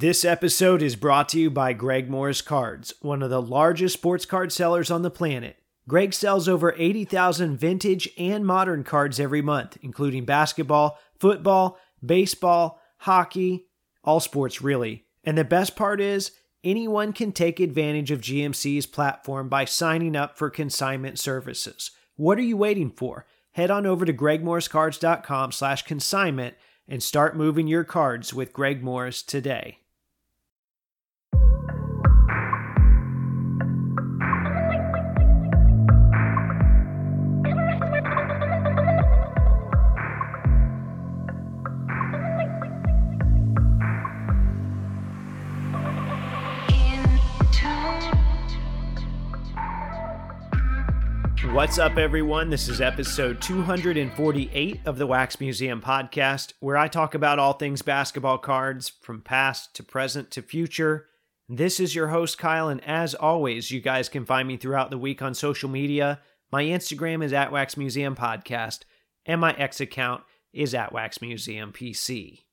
This episode is brought to you by Greg Morris Cards, one of the largest sports card sellers on the planet. Greg sells over 80,000 vintage and modern cards every month, including basketball, football, baseball, hockey, all sports really. And the best part is, anyone can take advantage of GMC's platform by signing up for consignment services. What are you waiting for? Head on over to gregmorriscards.com slash consignment and start moving your cards with Greg Morris today. What's up, everyone? This is episode 248 of the Wax Museum podcast, where I talk about all things basketball cards from past to present to future. This is your host, Kyle, and as always, you guys can find me throughout the week on social media. My Instagram is at Wax Museum Podcast, and my X account is at Wax Museum PC.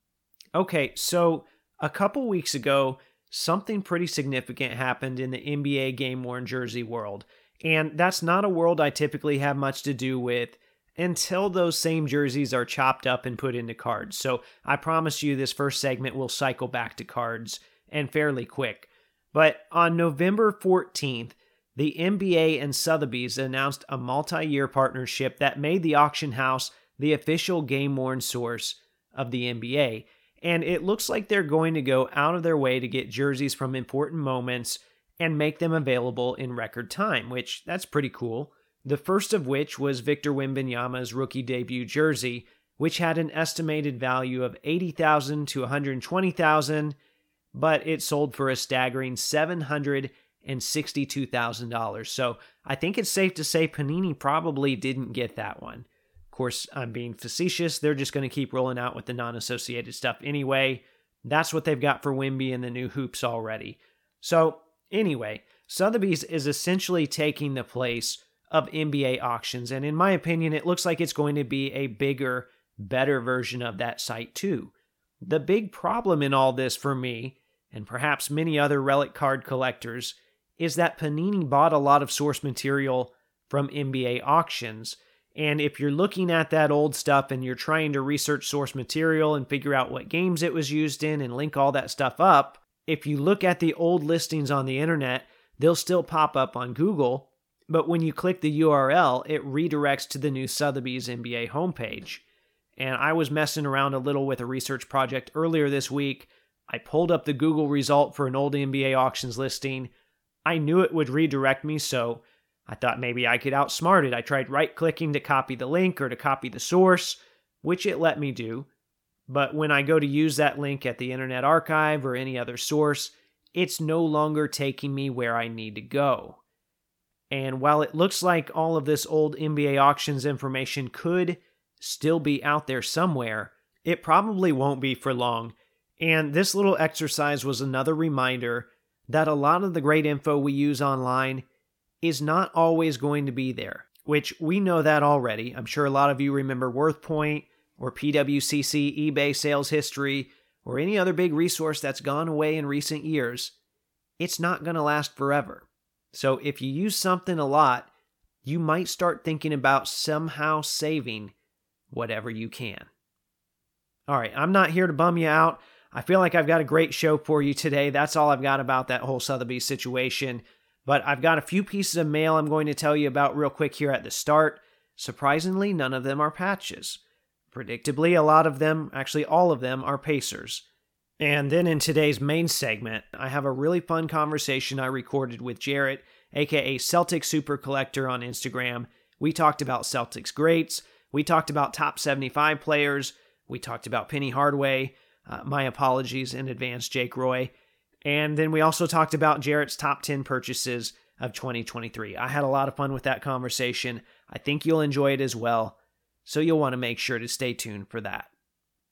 Okay, so a couple weeks ago, something pretty significant happened in the NBA game worn jersey world. And that's not a world I typically have much to do with until those same jerseys are chopped up and put into cards. So I promise you this first segment will cycle back to cards and fairly quick. But on November 14th, the NBA and Sotheby's announced a multi year partnership that made the auction house the official game worn source of the NBA. And it looks like they're going to go out of their way to get jerseys from important moments and make them available in record time, which that's pretty cool. The first of which was Victor Wembanyama's rookie debut jersey, which had an estimated value of 80,000 to 120,000, but it sold for a staggering $762,000. So, I think it's safe to say Panini probably didn't get that one. Of course, I'm being facetious. They're just going to keep rolling out with the non-associated stuff anyway. That's what they've got for Wemby and the new hoops already. So, Anyway, Sotheby's is essentially taking the place of NBA auctions, and in my opinion, it looks like it's going to be a bigger, better version of that site too. The big problem in all this for me, and perhaps many other relic card collectors, is that Panini bought a lot of source material from NBA auctions. And if you're looking at that old stuff and you're trying to research source material and figure out what games it was used in and link all that stuff up, if you look at the old listings on the internet, they'll still pop up on Google, but when you click the URL, it redirects to the new Sotheby's NBA homepage. And I was messing around a little with a research project earlier this week. I pulled up the Google result for an old NBA auctions listing. I knew it would redirect me, so I thought maybe I could outsmart it. I tried right clicking to copy the link or to copy the source, which it let me do. But when I go to use that link at the Internet Archive or any other source, it's no longer taking me where I need to go. And while it looks like all of this old NBA auctions information could still be out there somewhere, it probably won't be for long. And this little exercise was another reminder that a lot of the great info we use online is not always going to be there, which we know that already. I'm sure a lot of you remember WorthPoint or PWCC eBay sales history, or any other big resource that's gone away in recent years, it's not going to last forever. So if you use something a lot, you might start thinking about somehow saving whatever you can. All right, I'm not here to bum you out. I feel like I've got a great show for you today. That's all I've got about that whole Sotheby's situation. But I've got a few pieces of mail I'm going to tell you about real quick here at the start. Surprisingly, none of them are patches. Predictably, a lot of them, actually all of them, are Pacers. And then in today's main segment, I have a really fun conversation I recorded with Jarrett, aka Celtic Super Collector on Instagram. We talked about Celtics greats, we talked about top 75 players, we talked about Penny Hardaway. Uh, my apologies in advance, Jake Roy. And then we also talked about Jarrett's top 10 purchases of 2023. I had a lot of fun with that conversation. I think you'll enjoy it as well so you'll want to make sure to stay tuned for that.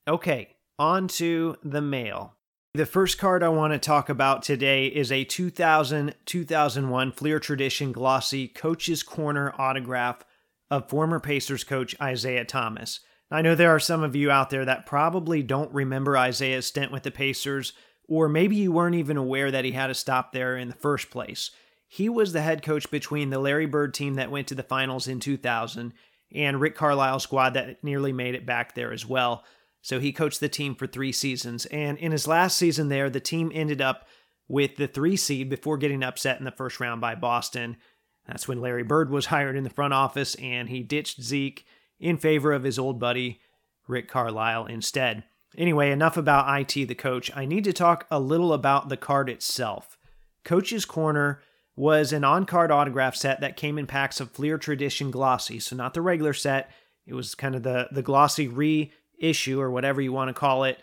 Okay, on to the mail. The first card I want to talk about today is a 2000 2001 Fleer Tradition Glossy Coach's Corner autograph of former Pacers coach Isiah Thomas. I know there are some of you out there that probably don't remember Isiah's stint with the Pacers or maybe you weren't even aware that he had a stop there in the first place. He was the head coach between the Larry Bird team that went to the finals in 2000 and Rick Carlisle's squad that nearly made it back there as well. So he coached the team for three seasons. And in his last season there, the team ended up with the three seed before getting upset in the first round by Boston. That's when Larry Bird was hired in the front office and he ditched Zeke in favor of his old buddy, Rick Carlisle, instead. Anyway, enough about IT, the coach. I need to talk a little about the card itself. Coach's Corner was an on card autograph set that came in packs of Fleer Tradition Glossy, so not the regular set. It was kind of the, the glossy reissue or whatever you want to call it.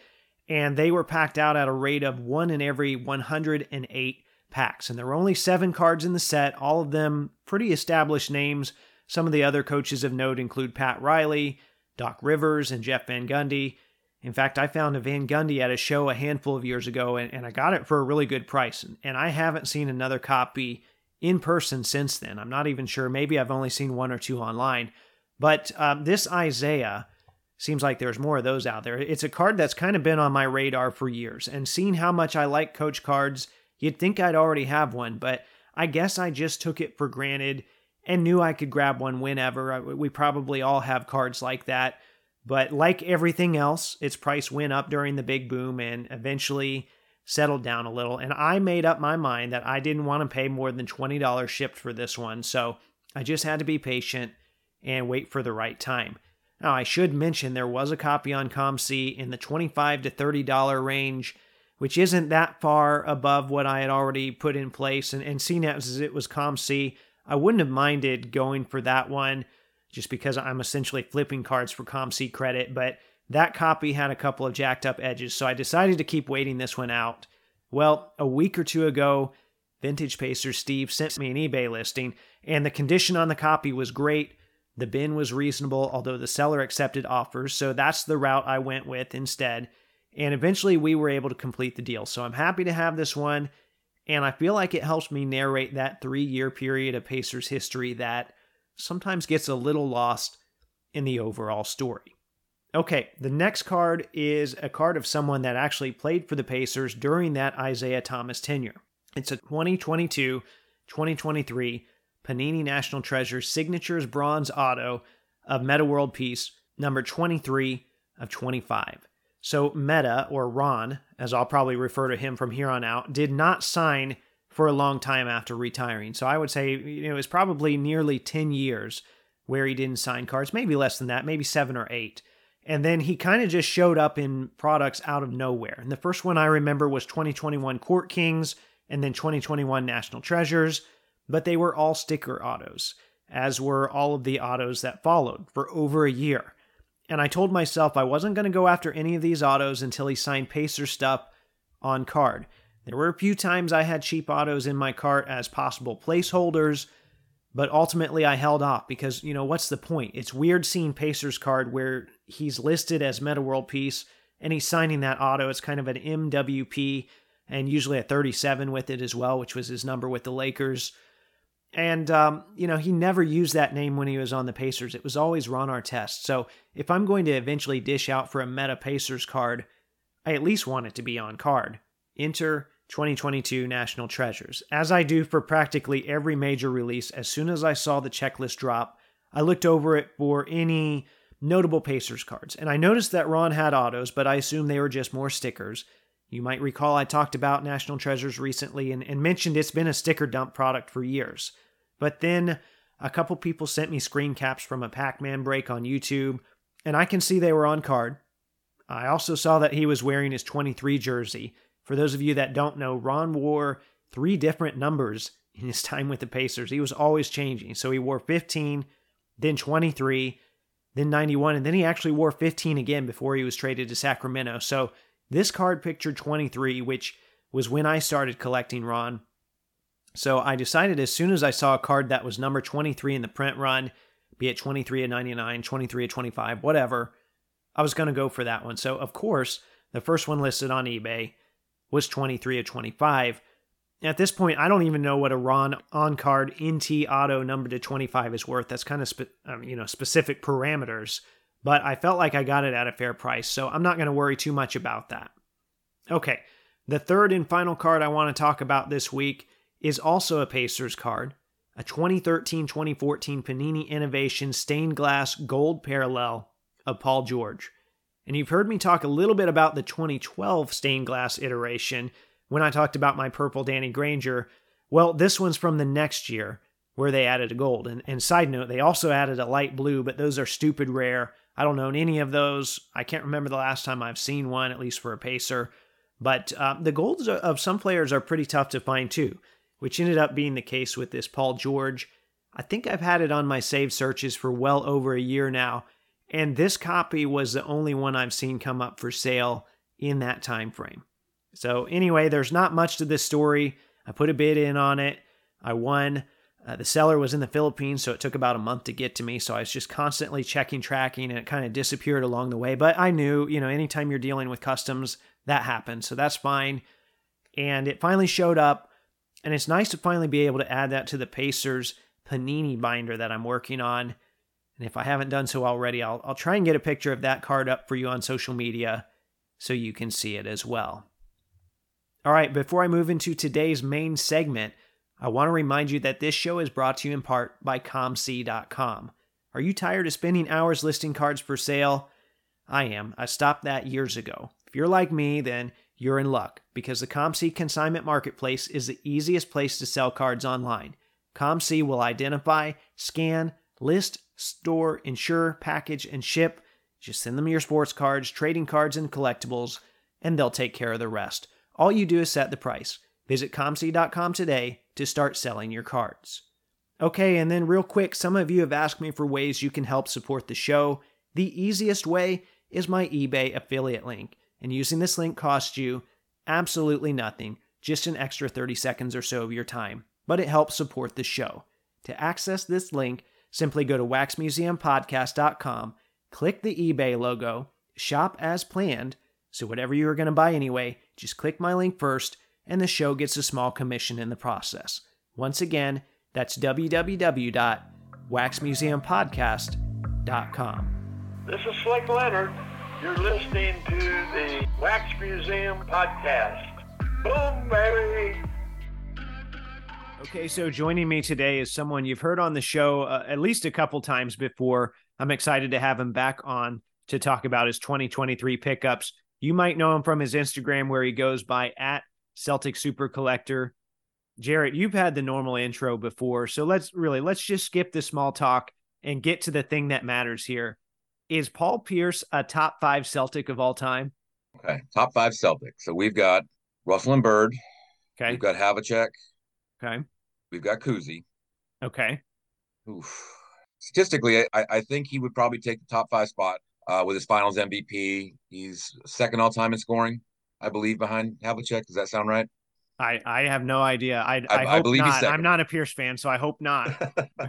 And they were packed out at a rate of one in every 108 packs. And there were only seven cards in the set, all of them pretty established names. Some of the other coaches of note include Pat Riley, Doc Rivers, and Jeff Van Gundy. In fact, I found a Van Gundy at a show a handful of years ago, and, and I got it for a really good price. And I haven't seen another copy in person since then. I'm not even sure. Maybe I've only seen one or two online. But um, this Isiah seems like there's more of those out there. It's a card that's kind of been on my radar for years, and seeing how much I like coach cards, you'd think I'd already have one, but I guess I just took it for granted and knew I could grab one whenever. We probably all have cards like that. But like everything else, its price went up during the big boom and eventually settled down a little. And I made up my mind that I didn't want to pay more than $20 shipped for this one. So I just had to be patient and wait for the right time. Now, I should mention there was a copy on COMC in the 25 to $30 range, which isn't that far above what I had already put in place. And, and seeing as it was COMC, I wouldn't have minded going for that one just because I'm essentially flipping cards for COMC credit, but that copy had a couple of jacked up edges, so I decided to keep waiting this one out. Well, a week or two ago, Vintage Pacer Steve sent me an eBay listing, and the condition on the copy was great. The bin was reasonable, although the seller accepted offers, so that's the route I went with instead. And eventually we were able to complete the deal. So I'm happy to have this one, and I feel like it helps me narrate that three year period of Pacers history that sometimes gets a little lost in the overall story. Okay, the next card is a card of someone that actually played for the Pacers during that Isiah Thomas tenure. It's a 2022 2023 Panini National Treasure Signatures Bronze Auto of Metta World Peace, number 23 of 25. So, Metta, or Ron, as I'll probably refer to him from here on out, did not sign for a long time after retiring. So I would say you know, it was probably nearly 10 years where he didn't sign cards, maybe less than that, maybe seven or eight. And then he kind of just showed up in products out of nowhere. And the first one I remember was 2021 Court Kings and then 2021 National Treasures, but they were all sticker autos, as were all of the autos that followed for over a year. And I told myself I wasn't going to go after any of these autos until he signed Pacer stuff on card. There were a few times I had cheap autos in my cart as possible placeholders, but ultimately I held off because, you know, what's the point? It's weird seeing Pacers card where he's listed as Metta World Peace and he's signing that auto. It's kind of an MWP and usually a 37 with it as well, which was his number with the Lakers. And, um, you know, he never used that name when he was on the Pacers. It was always Ron Artest. So if I'm going to eventually dish out for a Metta Pacers card, I at least want it to be on card. Enter 2022 National Treasures. As I do for practically every major release, as soon as I saw the checklist drop, I looked over it for any notable Pacers cards. And I noticed that Ron had autos, but I assumed they were just more stickers. You might recall I talked about National Treasures recently and, and mentioned it's been a sticker dump product for years. But then a couple people sent me screen caps from a Pac Man break on YouTube, and I can see they were on card. I also saw that he was wearing his 23 jersey, for those of you that don't know, Ron wore three different numbers in his time with the Pacers. He was always changing. So he wore 15, then 23, then 91, and then he actually wore 15 again before he was traded to Sacramento. So this card pictured 23, which was when I started collecting Ron. So I decided as soon as I saw a card that was number 23 in the print run, be it 23 of 99, 23 of 25, whatever, I was going to go for that one. So, of course, the first one listed on eBay was 23 of 25. At this point, I don't even know what a Ron on card NT auto number to 25 is worth. That's kind of spe- um, you know specific parameters, but I felt like I got it at a fair price, so I'm not going to worry too much about that. Okay, The third and final card I want to talk about this week is also a Pacers card, a 2013 2014 Panini Innovation stained glass gold parallel of Paul George. And you've heard me talk a little bit about the 2012 stained glass iteration when I talked about my purple Danny Granger. Well, this one's from the next year where they added a gold. And, and side note, they also added a light blue, but those are stupid rare. I don't own any of those. I can't remember the last time I've seen one, at least for a pacer. But um, the golds of some players are pretty tough to find too, which ended up being the case with this Paul George. I think I've had it on my save searches for well over a year now, and this copy was the only one I've seen come up for sale in that time frame. So anyway, there's not much to this story. I put a bid in on it. I won. Uh, the seller was in the Philippines, so it took about a month to get to me. So I was just constantly checking, tracking, and it kind of disappeared along the way. But I knew, you know, anytime you're dealing with customs, that happens. So that's fine. And it finally showed up. And it's nice to finally be able to add that to the Pacers Panini binder that I'm working on. And if I haven't done so already, I'll, I'll try and get a picture of that card up for you on social media so you can see it as well. All right, before I move into today's main segment, I want to remind you that this show is brought to you in part by ComC.com. Are you tired of spending hours listing cards for sale? I am. I stopped that years ago. If you're like me, then you're in luck because the ComC consignment marketplace is the easiest place to sell cards online. ComC will identify, scan, list, store, insure, package, and ship. Just send them your sports cards, trading cards, and collectibles, and they'll take care of the rest. All you do is set the price. Visit ComC.com today to start selling your cards. Okay, and then real quick, some of you have asked me for ways you can help support the show. The easiest way is my eBay affiliate link, and using this link costs you absolutely nothing, just an extra 30 seconds or so of your time, but it helps support the show. To access this link, simply go to waxmuseumpodcast.com, click the eBay logo, shop as planned. So, whatever you are going to buy anyway, just click my link first and the show gets a small commission in the process. Once again, that's www.waxmuseumpodcast.com. This is Slick Leonard. You're listening to the Wax Museum Podcast. Boom, baby! Okay, so joining me today is someone you've heard on the show uh, at least a couple times before. I'm excited to have him back on to talk about his 2023 pickups. You might know him from his Instagram where he goes by at Celtic Super Collector. Jarrett, you've had the normal intro before, so let's really let's just skip the small talk and get to the thing that matters here. Is Paul Pierce a top five Celtic of all time? Okay, top five Celtic. So we've got Russell and Bird. Okay. We've got Havlicek. Okay. We've got Cousy. Okay. Oof. Statistically, I, I think he would probably take the top five spot uh, with his finals MVP. He's second all time in scoring. I believe, behind Havlicek. Does that sound right? I, I have no idea. I, I, I, I believe not. I'm not a Pierce fan, so I hope not.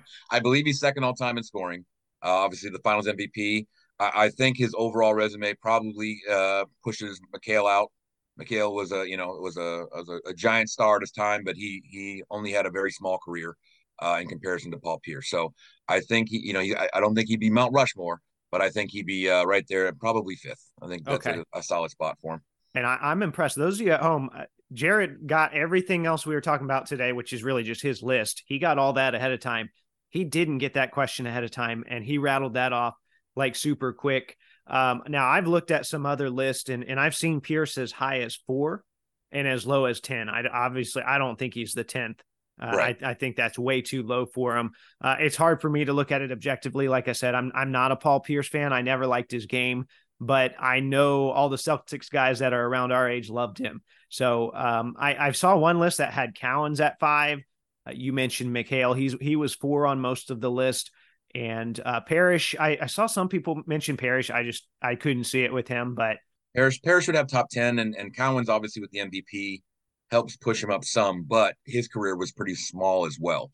I believe he's second all time in scoring. Uh, obviously, the Finals MVP. I, I, think his overall resume probably uh, pushes McHale out. McHale was a you know was a was a, a, giant star at his time, but he he only had a very small career uh, in comparison to Paul Pierce. So I think he you know he, I, don't think he'd be Mount Rushmore, but I think he'd be uh, right there, probably fifth. I think that's okay. a, a solid spot for him and I, I'm impressed. Those of you at home, uh, Jared got everything else we were talking about today, which is really just his list. He got all that ahead of time. He didn't get that question ahead of time, and he rattled that off like super quick. Um, now I've looked at some other lists, and and I've seen Pierce as high as four and as low as ten. I obviously I don't think he's the tenth. Uh, right. I, I, think that's way too low for him. Uh, it's hard for me to look at it objectively. Like I said, I'm I'm not a Paul Pierce fan. I never liked his game but I know all the Celtics guys that are around our age loved him. So um, I, I, saw one list that had Cowens at five. Uh, you mentioned McHale; he's he was four on most of the list, and uh, Parish. I, I, saw some people mention Parish. I just I couldn't see it with him, but Parish Parish would have top ten, and and Cowens obviously with the MVP helps push him up some, but his career was pretty small as well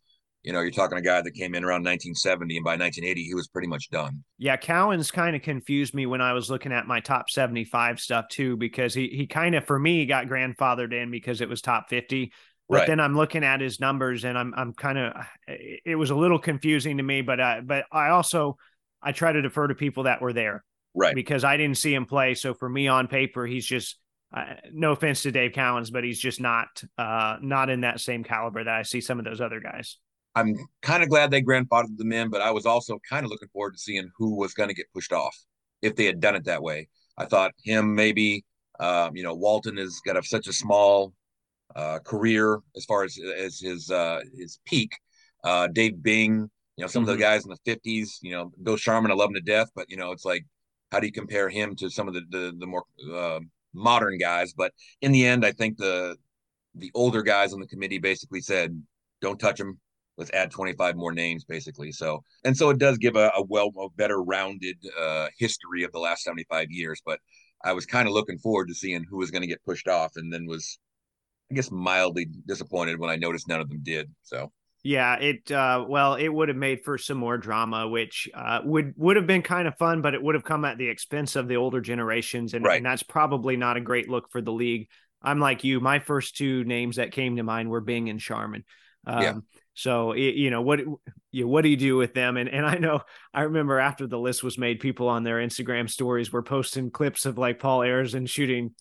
you know, you're talking a guy that came in around 1970, and by 1980, he was pretty much done. Yeah, Cowens kind of confused me when I was looking at my top 75 stuff too, because he he kind of for me got grandfathered in because it was top 50. But right. then I'm looking at his numbers, and I'm I'm kind of it was a little confusing to me. But uh, but I also I try to defer to people that were there, right? Because I didn't see him play, so for me on paper, he's just uh, no offense to Dave Cowens, but he's just not uh, not in that same caliber that I see some of those other guys. I'm kind of glad they grandfathered them in, but I was also kind of looking forward to seeing who was going to get pushed off if they had done it that way. I thought him maybe, um, you know, Walton has got a, such a small uh, career as far as as his uh, his peak. Uh, Dave Bing, you know, some mm-hmm. of the mm-hmm. guys in the 50s, you know, Bill Sharman, I love him to death, but you know, it's like, how do you compare him to some of the the, the more uh, modern guys? But in the end, I think the the older guys on the committee basically said, "Don't touch him. Let's add 25 more names, basically." So, and so it does give a, a well, a better rounded uh, history of the last 75 years. But I was kind of looking forward to seeing who was going to get pushed off, and then was, I guess, mildly disappointed when I noticed none of them did. So. Yeah, it uh, well, it would have made for some more drama, which uh, would would have been kind of fun, but it would have come at the expense of the older generations, and, and that's probably not a great look for the league. I'm like you; my first two names that came to mind were Bing and Sharman. Um, yeah. So you know what you what do you do with them? And and I know I remember after the list was made, people on their Instagram stories were posting clips of like Paul and shooting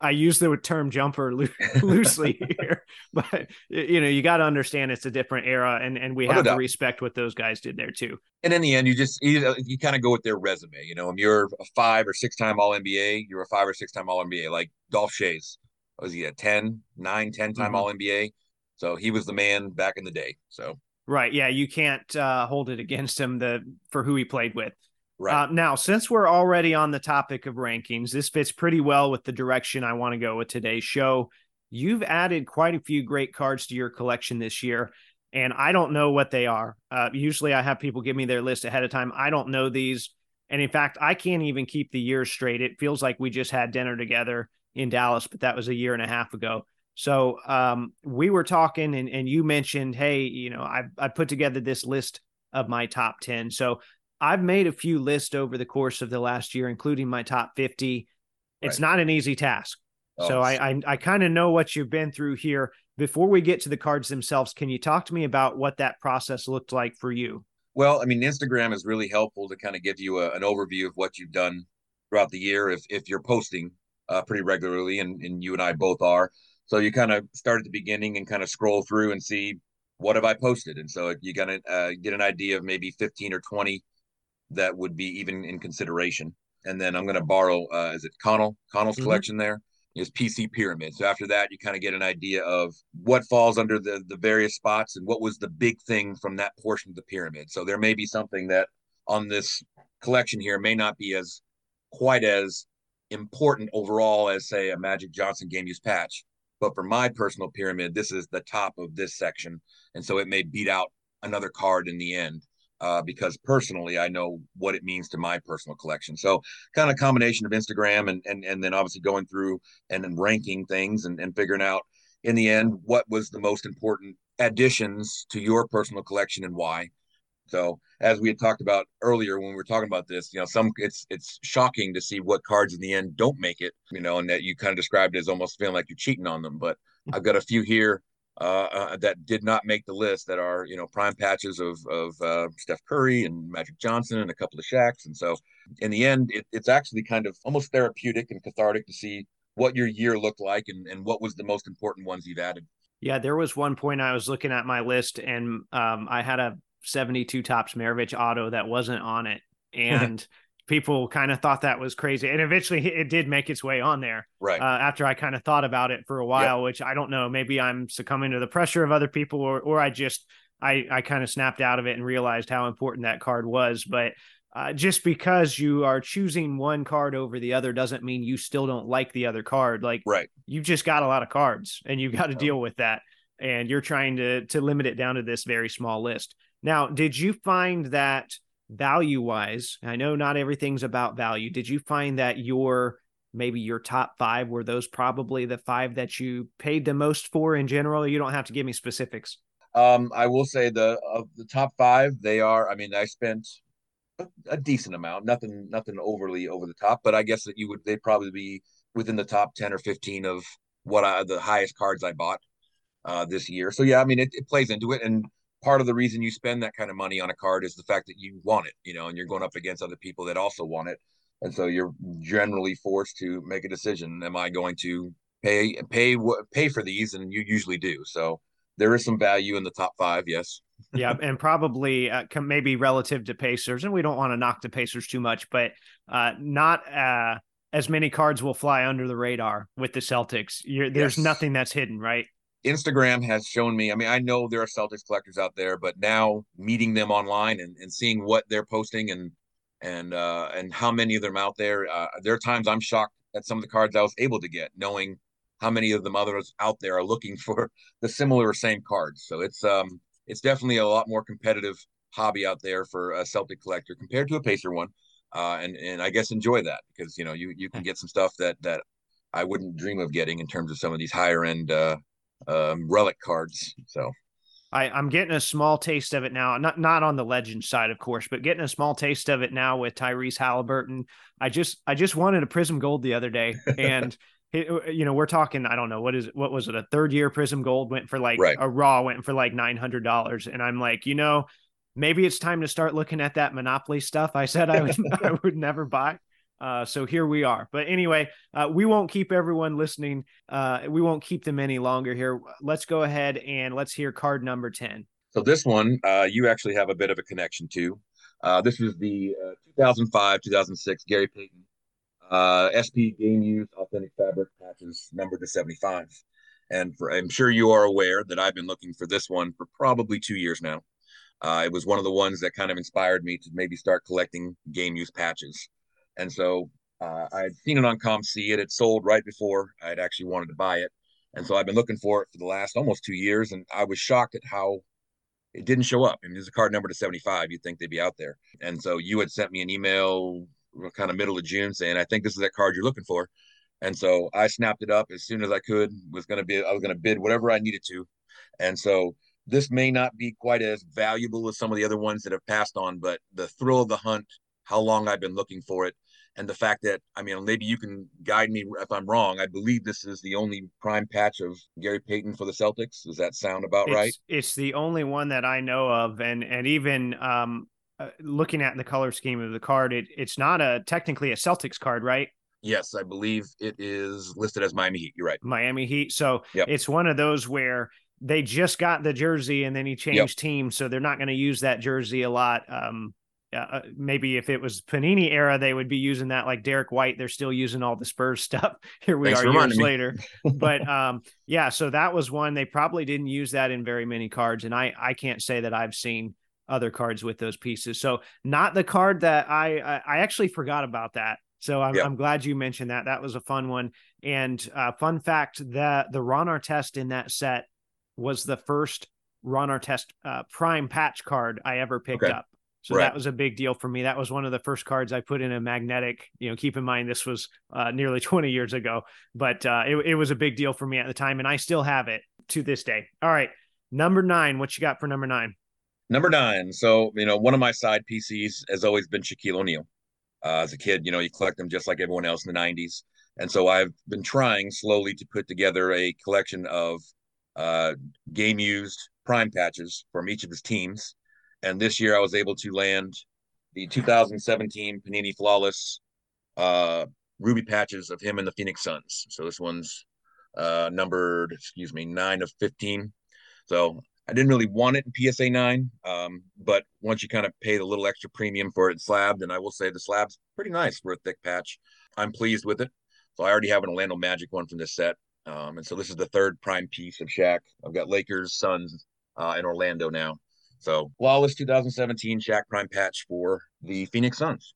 I, use the term jumper lo- loosely here, but you know, you got to understand it's a different era, and and we have to respect what those guys did there too. And in the end, you just you, you kind of go with their resume. You know, if you're a five or six time All NBA. You're a five or six time All NBA. Like Dolph Schayes, was he a 10, 9, 10 time mm-hmm. All NBA? So he was the man back in the day. So right, yeah, you can't uh, hold it against him the for who he played with. Right. Uh, now, since we're already on the topic of rankings, this fits pretty well with the direction I want to go with today's show. You've added quite a few great cards to your collection this year, and I don't know what they are. Uh, usually, I have people give me their list ahead of time. I don't know these. And in fact, I can't even keep the years straight. It feels like we just had dinner together in Dallas, but that was a year and a half ago. So um, we were talking, and, and you mentioned, hey, you know, I I put together this list of my top ten. So I've made a few lists over the course of the last year, including my top 50. It's right. not an easy task. Oh, so I I, I kind of know what you've been through here. Before we get to the cards themselves, can you talk to me about what that process looked like for you? Well, I mean, Instagram is really helpful to kind of give you a, an overview of what you've done throughout the year if if you're posting uh, pretty regularly, and, and you and I both are. So you kind of start at the beginning and kind of scroll through and see what have I posted, and so you got to uh, get an idea of maybe 15 or 20 that would be even in consideration. And then I'm going to borrow, uh, is it Connell? Connell's mm-hmm. collection there is PC Pyramid. So after that, you kind of get an idea of what falls under the, the various spots and what was the big thing from that portion of the pyramid. So there may be something that on this collection here may not be as quite as important overall as say a Magic Johnson game use patch. But for my personal pyramid, this is the top of this section. And so it may beat out another card in the end uh, because personally I know what it means to my personal collection. So kind of combination of Instagram and and and then obviously going through and then ranking things and, and figuring out in the end what was the most important additions to your personal collection and why. So as we had talked about earlier when we were talking about this, you know, some it's it's shocking to see what cards in the end don't make it, you know, and that you kind of described it as almost feeling like you're cheating on them. But I've got a few here uh, uh, that did not make the list that are you know prime patches of of uh, Steph Curry and Magic Johnson and a couple of Shaqs, and so in the end, it, it's actually kind of almost therapeutic and cathartic to see what your year looked like and and what was the most important ones you've added. Yeah, there was one point I was looking at my list and um, I had a 72 Topps Maravich auto that wasn't on it, and people kind of thought that was crazy. And eventually it did make its way on there right. uh, after i kind of thought about it for a while yep. which i don't know maybe i'm succumbing to the pressure of other people or or i just i i kind of snapped out of it and realized how important that card was. But uh, just because you are choosing one card over the other doesn't mean you still don't like the other card. Like right. you've just got a lot of cards and you've got to deal with that. And you're trying to to limit it down to this very small list. Now did you find that value wise, I know not everything's about value. Did you find that your maybe your top five were those probably the five that you paid the most for in general? You don't have to give me specifics. Um, I will say the of the top five, they are. I mean, I spent a, a decent amount, nothing, nothing overly over the top, but I guess that you would they probably be within the top ten or fifteen of what I the highest cards I bought uh, this year. So yeah, I mean, it, it plays into it, and part of the reason you spend that kind of money on a card is the fact that you want it, you know, and you're going up against other people that also want it. and so you're generally forced to make a decision. Am I going to pay pay pay for these? And you usually do. So there is some value in the top five. Yes. yeah, and probably uh, maybe relative to Pacers, and we don't want to knock the Pacers too much, but uh, not uh, as many cards will fly under the radar with the Celtics. You're, there's yes. nothing that's hidden, right? Instagram has shown me. I mean, I know there are Celtics collectors out there, but now meeting them online and, and seeing what they're posting and and uh, and how many of them out there, uh, there are times I'm shocked at some of the cards I was able to get, knowing how many of them others out there are looking for the similar or same cards. So it's um it's definitely a lot more competitive hobby out there for a Celtic collector compared to a Pacer one. Uh, and and I guess enjoy that because you know you you can get some stuff that that I wouldn't dream of getting in terms of some of these higher end uh, um, relic cards. So I, I'm getting a small taste of it now. Not not on the legend side, of course, but getting a small taste of it now with Tyrese Halliburton. I just I just wanted a Prizm Gold the other day, and it, you know we're talking. I don't know what is it, what was it? A third year Prizm Gold went for like right. a raw went for like nine hundred dollars, and I'm like, you know, maybe it's time to start looking at that Monopoly stuff. I said I would I would never buy. Uh, so here we are. But anyway, uh, we won't keep everyone listening. Uh, we won't keep them any longer here. Let's go ahead and let's hear card number 10. So this one, uh, you actually have a bit of a connection to. Uh, this is the uh, 2005 2006 Gary Payton SP Game Used Authentic Fabric Patches number to 75. And for, I'm sure you are aware that I've been looking for this one for probably two years now. it was one of the ones that kind of inspired me to maybe start collecting game use patches. And so uh, I had seen it on COMC. It had sold right before I had actually wanted to buy it. And so I've been looking for it for the last almost two years. And I was shocked at how it didn't show up. I mean, there's a card number to 75. You'd think they'd be out there. And so you had sent me an email kind of middle of June saying, I think this is that card you're looking for. And so I snapped it up as soon as I could, was going to be, I was going to bid whatever I needed to. And so this may not be quite as valuable as some of the other ones that have passed on, but the thrill of the hunt, how long I've been looking for it, and the fact that I mean maybe you can guide me if I'm wrong. I believe this is the only prime patch of Gary Payton for the Celtics. Does that sound about it's, right? It's the only one that I know of, and and even um, uh, looking at the color scheme of the card, it it's not a technically a Celtics card, right? Yes, I believe it is listed as Miami Heat. You're right. Miami Heat. So yep. it's one of those where they just got the jersey and then he changed yep. teams, so they're not going to use that jersey a lot. Um, uh, maybe if it was Panini era, they would be using that like Derrick White. They're still using all the Spurs stuff. Here we Thanks are years me. later. but um, yeah, so that was one. They probably didn't use that in very many cards, and I I can't say that I've seen other cards with those pieces. So not the card that I I, I actually forgot about that. So I'm, yep. I'm glad you mentioned that. That was a fun one. And uh, fun fact that the Ron Artest in that set was the first Ron Artest uh, prime patch card I ever picked okay. up. So right. that was a big deal for me. That was one of the first cards I put in a magnetic. You know, keep in mind this was uh, nearly 20 years ago, but uh, it, it was a big deal for me at the time, and I still have it to this day. All right, number nine. What you got for number nine? Number nine. So you know, one of my side PCs has always been Shaquille O'Neal. Uh, as a kid, you know, you collect them just like everyone else in the 90s, and so I've been trying slowly to put together a collection of uh, game used prime patches from each of his teams and this year I was able to land the 2017 Panini Flawless uh, ruby patches of him and the Phoenix Suns. So this one's uh, numbered, excuse me, nine of 15. So I didn't really want it in PSA nine, um, but once you kind of pay the little extra premium for it slabbed, and I will say the slab's pretty nice for a thick patch. I'm pleased with it. So I already have an Orlando Magic one from this set. Um, and so this is the third prime piece of Shaq. I've got Lakers, Suns, uh, and Orlando now. So flawless 2017 Shaq Prime patch for the Phoenix Suns.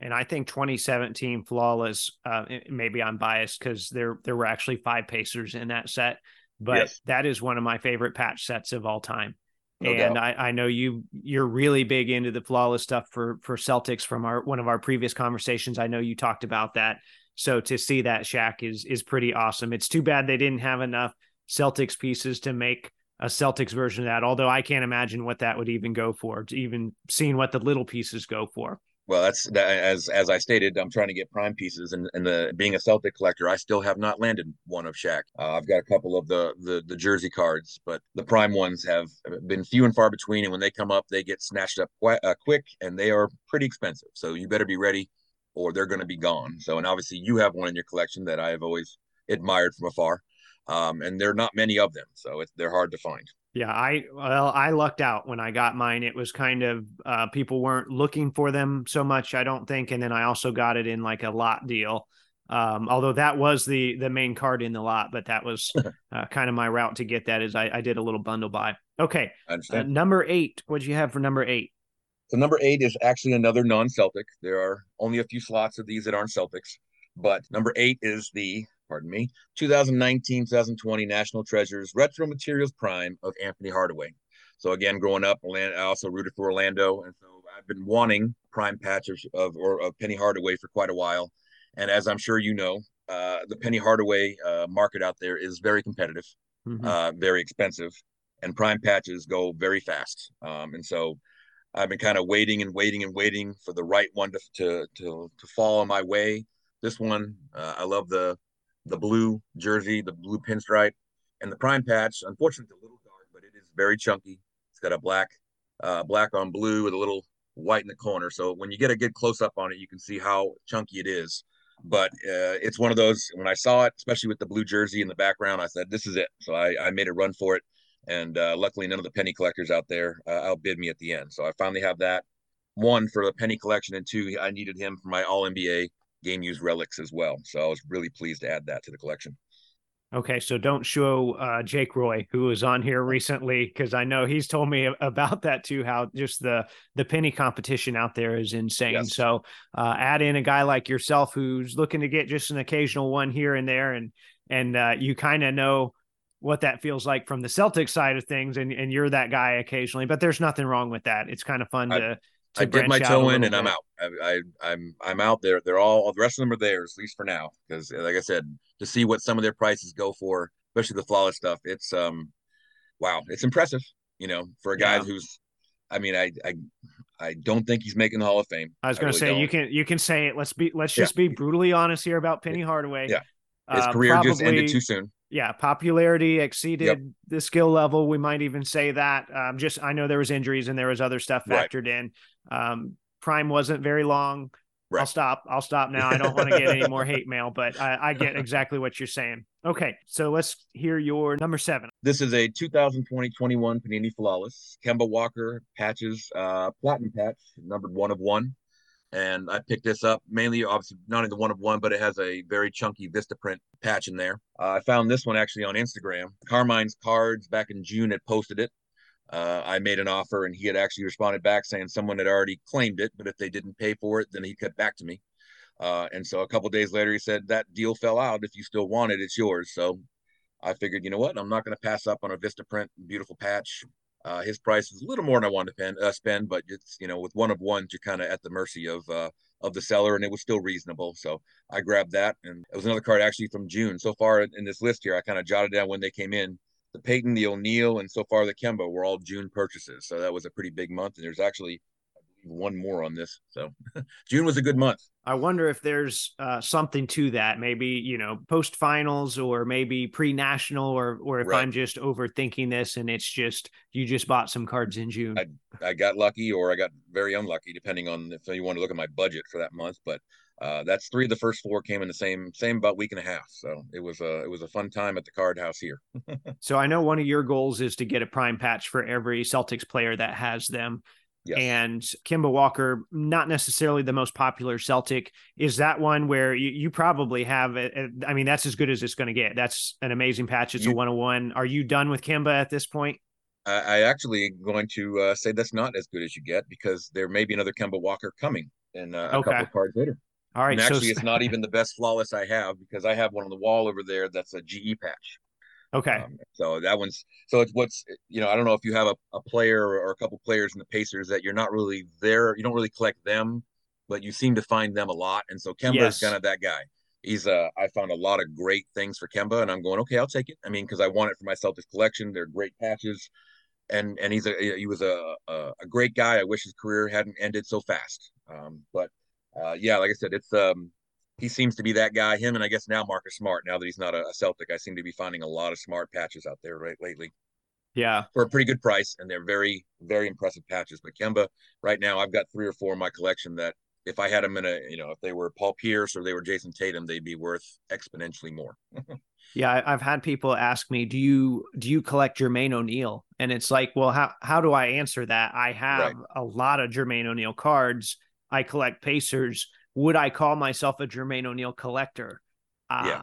And I think 2017 flawless. Uh, maybe I'm biased because there there were actually five Pacers in that set, but yes. that is one of my favorite patch sets of all time. No and I, I know you you're really big into the flawless stuff for for Celtics from our one of our previous conversations. I know you talked about that. So to see that Shaq is is pretty awesome. It's too bad they didn't have enough Celtics pieces to make a Celtics version of that. Although I can't imagine what that would even go for, even seeing what the little pieces go for. Well, that's that, as as I stated, I'm trying to get prime pieces, and and the being a Celtic collector, I still have not landed one of Shaq. Uh, I've got a couple of the, the the jersey cards, but the prime ones have been few and far between, and when they come up, they get snatched up quite uh, quick, and they are pretty expensive. So you better be ready or they're going to be gone. So, and obviously you have one in your collection that I have always admired from afar. Um, and there are not many of them, so it's, they're hard to find. Yeah, I well, I lucked out when I got mine. It was kind of uh, people weren't looking for them so much, I don't think, and then I also got it in like a lot deal. Um, although that was the the main card in the lot, but that was uh, kind of my route to get that. Is I, I did a little bundle buy. Okay, uh, number eight. What do you have for number eight? So number eight is actually another non-Celtic. There are only a few slots of these that aren't Celtics, but number eight is the pardon me 2019-2020 National Treasures Retro Materials Prime of Anthony Hardaway. So again, growing up, I also rooted for Orlando, and so I've been wanting prime patches of or of Penny Hardaway for quite a while. And as I'm sure you know, uh, the Penny Hardaway uh, market out there is very competitive, mm-hmm. uh, very expensive, and prime patches go very fast. Um, and so I've been kind of waiting and waiting and waiting for the right one to to to, to fall on my way. This one, uh, I love the the blue jersey, the blue pinstripe, and the prime patch. Unfortunately, it's a little dark, but it is very chunky. It's got a black uh, black on blue with a little white in the corner. So when you get a good close up on it, you can see how chunky it is. But uh, it's one of those. When I saw it, especially with the blue jersey in the background, I said, "This is it." So I, I made a run for it and uh, luckily none of the penny collectors out there uh, outbid me at the end. So I finally have that one for the penny collection, and two, I needed him for my All NBA game used relics as well. So I was really pleased to add that to the collection. Okay, so don't show uh, Jake Roy, who was on here recently, because I know he's told me about that too. How just the the penny competition out there is insane. Yes. So uh, add in a guy like yourself who's looking to get just an occasional one here and there, and and uh, you kind of know what that feels like from the Celtics side of things, and, and you're that guy occasionally. But there's nothing wrong with that. It's kind of fun I, to. I dip my toe in and bit. I'm out. I, I I'm I'm out there. They're all the rest of them are theirs, at least for now. Because like I said, to see what some of their prices go for, especially the flawless stuff, it's um, wow, it's impressive. You know, for a guy yeah. who's, I mean, I I I don't think he's making the Hall of Fame. I was going to really say don't. you can you can say it. Let's be let's just yeah. be brutally honest here about Penny Hardaway. Yeah, his uh, career probably, just ended too soon yeah, popularity exceeded yep. the skill level. We might even say that. Um, just I know there was injuries and there was other stuff factored right. in. Um, Prime wasn't very long. Right. I'll stop. I'll stop now. I don't want to get any more hate mail, but I, I, get exactly what you're saying. Okay, so let's hear your number seven. This is a 2020-21 Panini Flawless Kemba Walker patches, uh, platinum patch, numbered one of one and I picked this up mainly, obviously, not only the one of one, but it has a very chunky Vista print patch in there. Uh, I found this one actually on Instagram. Carmine's Cards back in June had posted it. Uh, I made an offer, and he had actually responded back saying someone had already claimed it, but if they didn't pay for it, then he'd get back to me. Uh, and so a couple days later, he said that deal fell out. If you still want it, it's yours. So I figured, you know what? I'm not going to pass up on a Vista print, beautiful patch. Uh, his price is a little more than I wanted to pen, uh, spend, but it's you know with one of ones you're kind of at the mercy of uh, of the seller, and it was still reasonable. So I grabbed that, and it was another card actually from June. So far in this list here, I kind of jotted down when they came in. The Payton, the O'Neal, and so far the Kemba were all June purchases. So that was a pretty big month, and there's actually one more on this. So June was a good month. I wonder if there's uh, something to that. Maybe you know, post finals or maybe pre national, or or if right. I'm just overthinking this and it's just you just bought some cards in June. I, I got lucky, or I got very unlucky, depending on if you want to look at my budget for that month. But uh, that's three of the first four came in the same same about week and a half. So it was a it was a fun time at the card house here. so I know one of your goals is to get a prime patch for every Celtics player that has them. Yes. And Kemba Walker, not necessarily the most popular Celtic, is that one where you, you probably have it. I mean, that's as good as it's going to get. That's an amazing patch. It's you, a one on one. Are you done with Kemba at this point? I, I actually going to uh, say that's not as good as you get because there may be another Kemba Walker coming in uh, a okay. couple of cards later. All right. And actually, so... it's not even the best flawless I have because I have one on the wall over there that's a GE patch. Okay. Um, so that one's so it's what's you know I don't know if you have a, a player or a couple players in the Pacers that you're not really there you don't really collect them, but you seem to find them a lot, and so Kemba yes. is kind of that guy. He's uh I found a lot of great things for Kemba, and I'm going okay I'll take it. I mean because I want it for my Celtics collection. They're great patches, and and he's a he was a a, a great guy. I wish his career hadn't ended so fast. Um, but uh, yeah, like I said, it's um he seems to be that guy. Him and I guess now Marcus Smart. Now that he's not a, a Celtic, I seem to be finding a lot of smart patches out there right lately. Yeah, for a pretty good price, and they're very very impressive patches. But Kemba, right now, I've got three or four in my collection that if I had them in a, you know, if they were Paul Pierce or they were Jayson Tatum, they'd be worth exponentially more. yeah, I've had people ask me, "Do you do you collect Jermaine O'Neal?" And it's like, well, how how do I answer that? I have right. a lot of Jermaine O'Neal cards. I collect Pacers. Would I call myself a Jermaine O'Neal collector? Uh, yeah.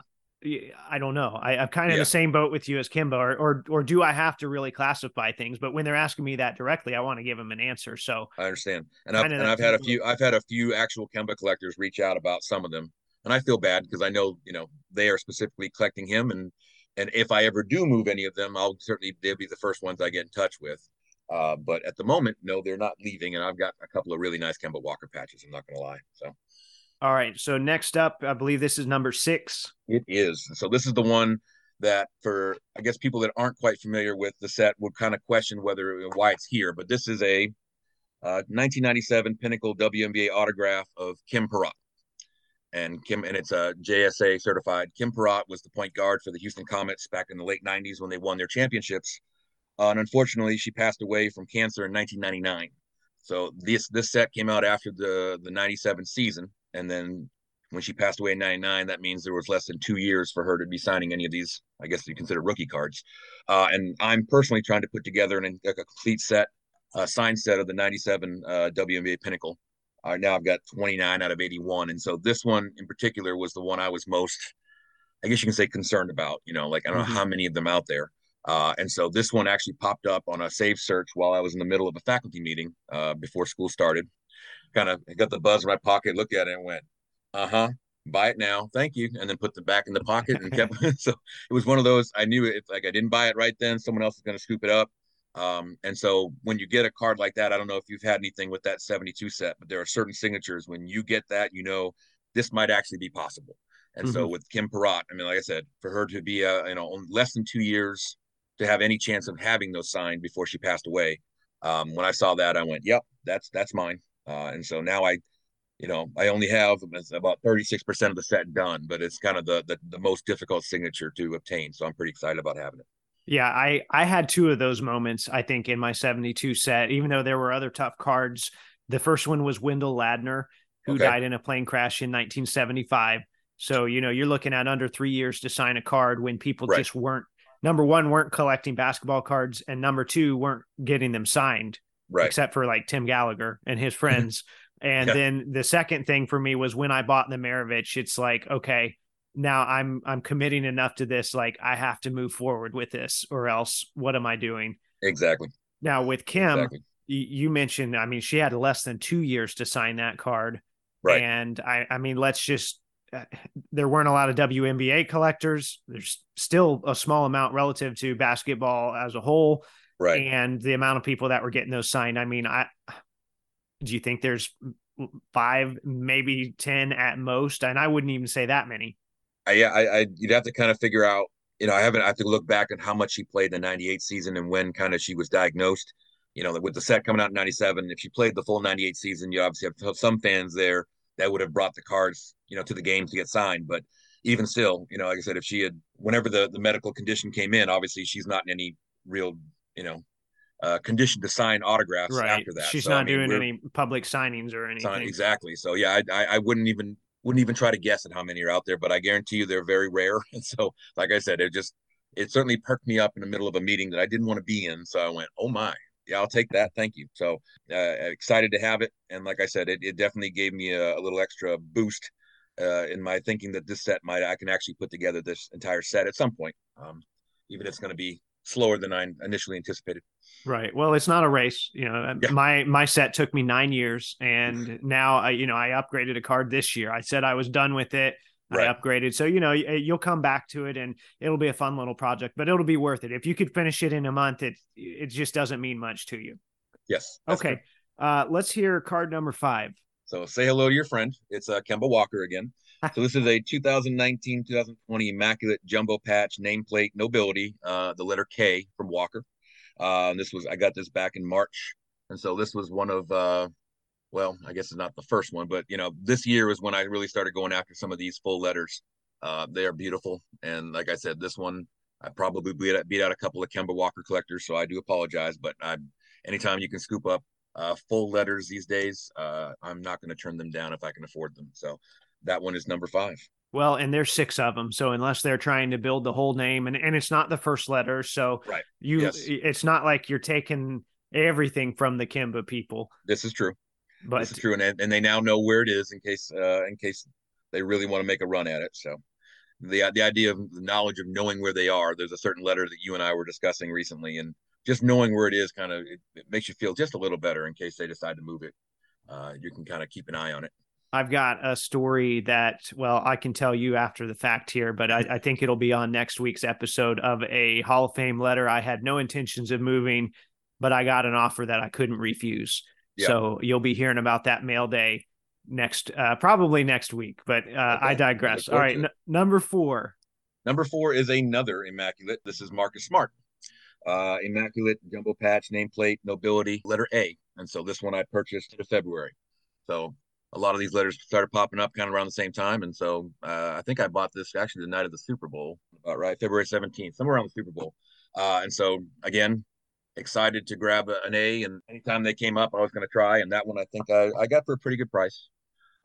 I don't know. I, am kind of yeah. in the same boat with you as Kemba, or, or or do I have to really classify things? But when they're asking me that directly, I want to give them an answer. So I understand, and I've, and I've had a few. I've had a few actual Kemba collectors reach out about some of them, and I feel bad because I know you know they are specifically collecting him, and and if I ever do move any of them, I'll certainly they'll be the first ones I get in touch with. Uh, but at the moment, no, they're not leaving, and I've got a couple of really nice Kemba Walker patches. I'm not going to lie. So all right. So next up, I believe this is number six. It is. So this is the one that for I guess people that aren't quite familiar with the set would kind of question whether why it's here. But this is a uh, 1997 Pinnacle WNBA autograph of Kim Perrott. And Kim, and it's a JSA certified. Kim Perrott was the point guard for the Houston Comets back in the late 90s when they won their championships. Uh, and unfortunately, she passed away from cancer in 1999. So this this set came out after the the 97 season. And then when she passed away in 99 that means there was less than two years for her to be signing any of these i guess you consider rookie cards. Uh, and i'm personally trying to put together an, a complete set a signed set of the 97 uh, WNBA pinnacle. Uh, now i've got 29 out of 81 and so this one in particular was the one i was most i guess you can say concerned about you know like i don't mm-hmm. know how many of them out there uh, and so this one actually popped up on a save search while I was in the middle of a faculty meeting uh, before school started kind of got the buzz in my pocket, looked at it and went, uh huh, buy it now. Thank you. And then put the back in the pocket and kept so it was one of those I knew it like I didn't buy it right then. Someone else is going to scoop it up. Um, and so when you get a card like that, I don't know if you've had anything with that 72 set, but there are certain signatures when you get that, you know, this might actually be possible. And mm-hmm. so with Kim Perrott, I mean, like I said, for her to be, uh, you know, less than two years to have any chance of having those signed before she passed away. Um, when I saw that, I went, "Yep, that's that's mine." Uh, and so now I, you know, I only have about 36% of the set done, but it's kind of the, the, the most difficult signature to obtain. So I'm pretty excited about having it. Yeah, I I had two of those moments I think in my 72 set even though there were other tough cards. The first one was Wendell Ladner who okay. died in a plane crash in 1975. So, you know, you're looking at under 3 years to sign a card when people right. just weren't number 1 weren't collecting basketball cards and number 2 weren't getting them signed right. except for like Tim Gallagher and his mm-hmm. friends. and yeah. then the second thing for me was when I bought the Maravich, it's like, okay, now I'm I'm committing enough to this, like I have to move forward with this, or else what am I doing? Exactly. Now with Kim, exactly. you mentioned, I mean, she had less than two years to sign that card. Right. And I, I mean, let's just there weren't a lot of WNBA collectors. There's still a small amount relative to basketball as a whole. Right. And the amount of people that were getting those signed i mean i do you think there's five maybe ten at most? And i wouldn't even say that many. I, yeah I, I you'd have to kind of figure out you know i haven't I have to look back at how much she played in the 98 season and when kind of she was diagnosed. You know with the set coming out in 97 if she played the full 98 season you obviously have some fans there that would have brought the cards you know to the game to get signed but even still you know like i said if she had whenever the the medical condition came in obviously she's not in any real you know, uh, conditioned to sign autographs right. after that. She's so, not I mean, doing any public signings or anything. Exactly. So yeah, I, I, I wouldn't even wouldn't even try to guess at how many are out there, but I guarantee you they're very rare. And so, like I said, it just it certainly perked me up in the middle of a meeting that I didn't want to be in. So I went, oh my, yeah, I'll take that. Thank you. So uh, excited to have it. And like I said, it, it definitely gave me a, a little extra boost uh, in my thinking that this set might I can actually put together this entire set at some point. Um, even if it's going to be slower than I initially anticipated. Right. Well, it's not a race. You know, yeah. my my set took me nine years, and now I, you know, I upgraded a card this year. I said I was done with it. Right. I upgraded, so you know, you'll come back to it, and it'll be a fun little project. But it'll be worth it if you could finish it in a month. It it just doesn't mean much to you. Yes. Okay. Uh, let's hear card number five. So say hello to your friend. It's uh, Kemba Walker again so this is a 2019 2020 immaculate jumbo patch nameplate nobility uh the letter k from walker uh this was i got this back in march and so this was one of uh well i guess it's not the first one but you know this year is when i really started going after some of these full letters uh they are beautiful and like i said this one i probably beat out, beat out a couple of kemba walker collectors so i do apologize but i anytime you can scoop up uh, full letters these days, uh, I'm not going to turn them down if I can afford them. So that one is number five. Well, and there's six of them. So unless they're trying to build the whole name and, and it's not the first letter. So right. you Yes. it's not like you're taking everything from the Kemba people. This is true. But this is true, and and they now know where it is in case uh, in case they really want to make a run at it. So the the idea of the knowledge of knowing where they are. There's a certain letter that you and I were discussing recently, and just knowing where it is kind of it, it makes you feel just a little better in case they decide to move it. Uh, you can kind of keep an eye on it. I've got a story that, well, I can tell you after the fact here, but I, I think it'll be on next week's episode of a Hall of Fame letter. I had no intentions of moving, but I got an offer that I couldn't refuse. Yeah. So you'll be hearing about that mail day next, uh, probably next week. But uh, I digress. All right, n- number four. Number four is another immaculate. This is Marcus Smart. Uh, immaculate jumbo patch nameplate nobility letter A, and so this one I purchased in February. So a lot of these letters started popping up kind of around the same time, and so uh, I think I bought this actually the night of the Super Bowl, about right, February seventeenth, somewhere around the Super Bowl. Uh, and so again, excited to grab an A, and anytime they came up, I was going to try, and that one I think I, I got for a pretty good price.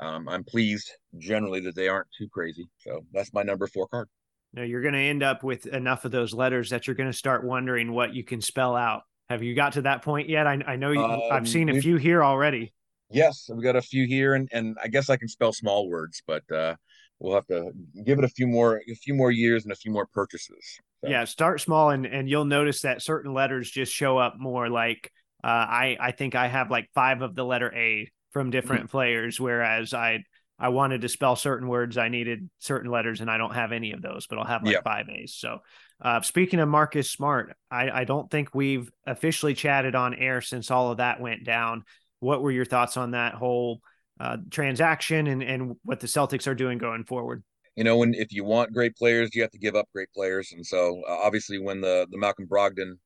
Um, I'm pleased generally that they aren't too crazy. So that's my number four card. No, you're going to end up with enough of those letters that you're going to start wondering what you can spell out. Have you got to that point yet? I, I know you, Um, I've seen a few here already. Yes, we got a few here, and and I guess I can spell small words, but uh, we'll have to give it a few more a few more years and a few more purchases. So, Yeah, start small and and you'll notice that certain letters just show up more like uh I I think I have like 5 of the letter A from different players whereas I I wanted to spell certain words I needed certain letters and I don't have any of those but I'll have like Yeah. 5 A's. So uh speaking of Marcus Smart, I I don't think we've officially chatted on air since all of that went down. What were your thoughts on that whole uh transaction and and what the Celtics are doing going forward? You know, when if you want great players, you have to give up great players, and so uh, obviously when the the Malcolm Brogdon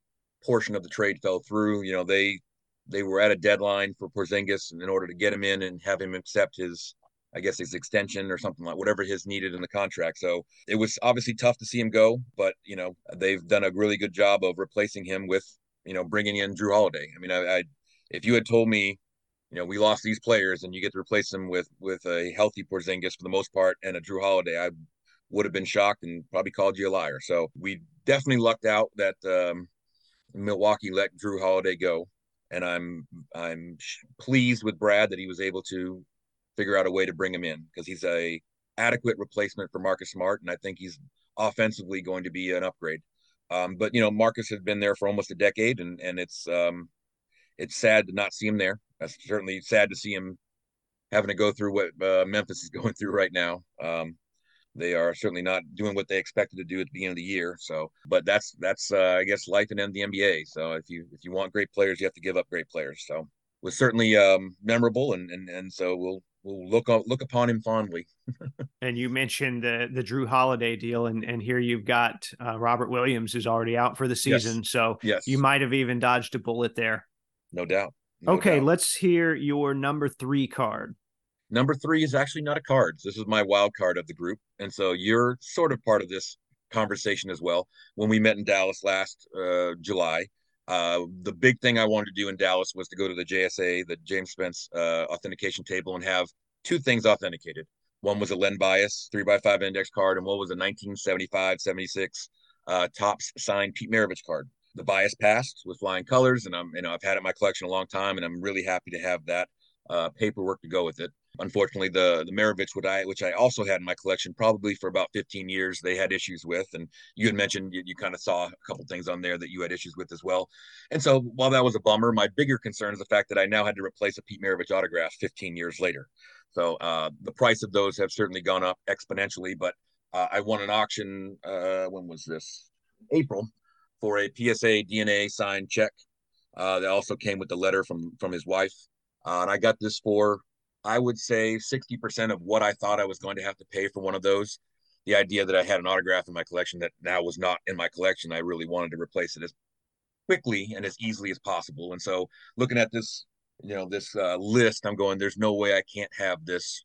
portion of the trade fell through, you know they they were at a deadline for Porzingis in order to get him in and have him accept his I guess his extension or something like whatever his needed in the contract. So it was obviously tough to see him go, but you know they've done a really good job of replacing him with you know bringing in Jrue Holiday. I mean, I, I if you had told me, you know, we lost these players and you get to replace them with with a healthy Porzingis for the most part and a Jrue Holiday, I would have been shocked and probably called you a liar. So we definitely lucked out that um, Milwaukee let Jrue Holiday go, and I'm I'm pleased with Brad that he was able to figure out a way to bring him in because he's a adequate replacement for Marcus Smart, and I think he's offensively going to be an upgrade. Um, but you know, Marcus has been there for almost a decade, and and it's um, it's sad to not see him there. That's certainly sad to see him having to go through what uh, Memphis is going through right now. Um, they are certainly not doing what they expected to do at the beginning of the year. So, but that's that's uh, I guess life in the NBA. So if you if you want great players, you have to give up great players. So it was certainly um, memorable, and and and so we'll we'll look look upon him fondly. And you mentioned the the Jrue Holiday deal, and and here you've got uh, Robert Williams who's already out for the season, so Yes, you might have even dodged a bullet there. no doubt. Okay, doubt. let's hear your number three card. Number three is actually not a card. This is my wild card of the group. And so you're sort of part of this conversation as well. When we met in Dallas last uh, July, uh, the big thing I wanted to do in Dallas was to go to the JSA, the James Spence uh, authentication table, and have two things authenticated. One was a Len Bias three by five index card, and one was a 1975 76 uh, Topps signed Pete Maravich card. The bias passed with flying colors, and I'm you know I've had it in my collection a long time, and I'm really happy to have that uh, paperwork to go with it. Unfortunately, the the Maravich, which I which I also had in my collection probably for about 15 years, they had issues with, and you had mentioned you, you kind of saw a couple things on there that you had issues with as well. And so while that was a bummer, my bigger concern is the fact that I now had to replace a Pete Maravich autograph 15 years later. So uh, the price of those have certainly gone up exponentially. But uh, I won an auction. Uh, when was this? April for a PSA DNA signed check. Uh, that also came with the letter from from his wife, uh, and I got this for I would say 60% of what I thought I was going to have to pay for one of those. The idea that I had an autograph in my collection that now was not in my collection, I really wanted to replace it as quickly and as easily as possible. And so, looking at this, you know, this uh, list, I'm going, there's no way I can't have this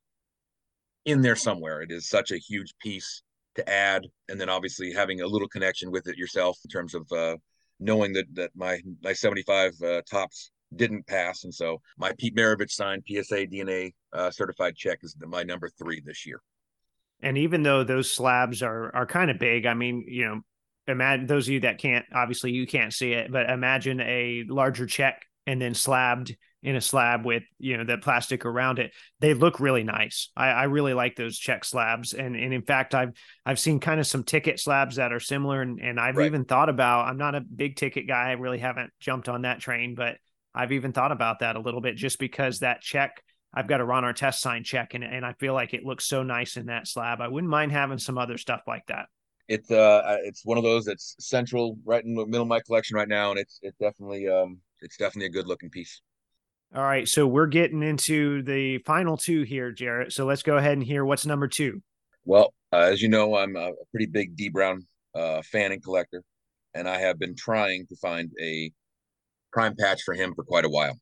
in there somewhere. It is such a huge piece to add, and then obviously having a little connection with it yourself in terms of uh, knowing that that my my 75 uh, Topps didn't pass. And so my Pete Maravich signed PSA DNA uh, certified check is my number three this year. And even though those slabs are are kind of big, I mean, you know, imagine those of you that can't obviously you can't see it, but imagine a larger check and then slabbed in a slab with you know the plastic around it. They look really nice. I, I really like those check slabs. And and in fact i've i've seen kind of some ticket slabs that are similar. And, and i've right. even thought about i'm not a big ticket guy. I really haven't jumped on that train but i've even thought about that a little bit just because that check i've got a ron artest sign check and, and i feel like it looks so nice in that slab. I wouldn't mind having some other stuff like that. It's uh it's one of those that's central right in the middle of my collection right now. And it's it's definitely um it's definitely a good looking piece all right, so we're getting into the final two here, Jarrett. So let's go ahead and hear what's number two. Well, uh, as you know, I'm a pretty big Dee Brown uh, fan and collector, and I have been trying to find a prime patch for him for quite a while,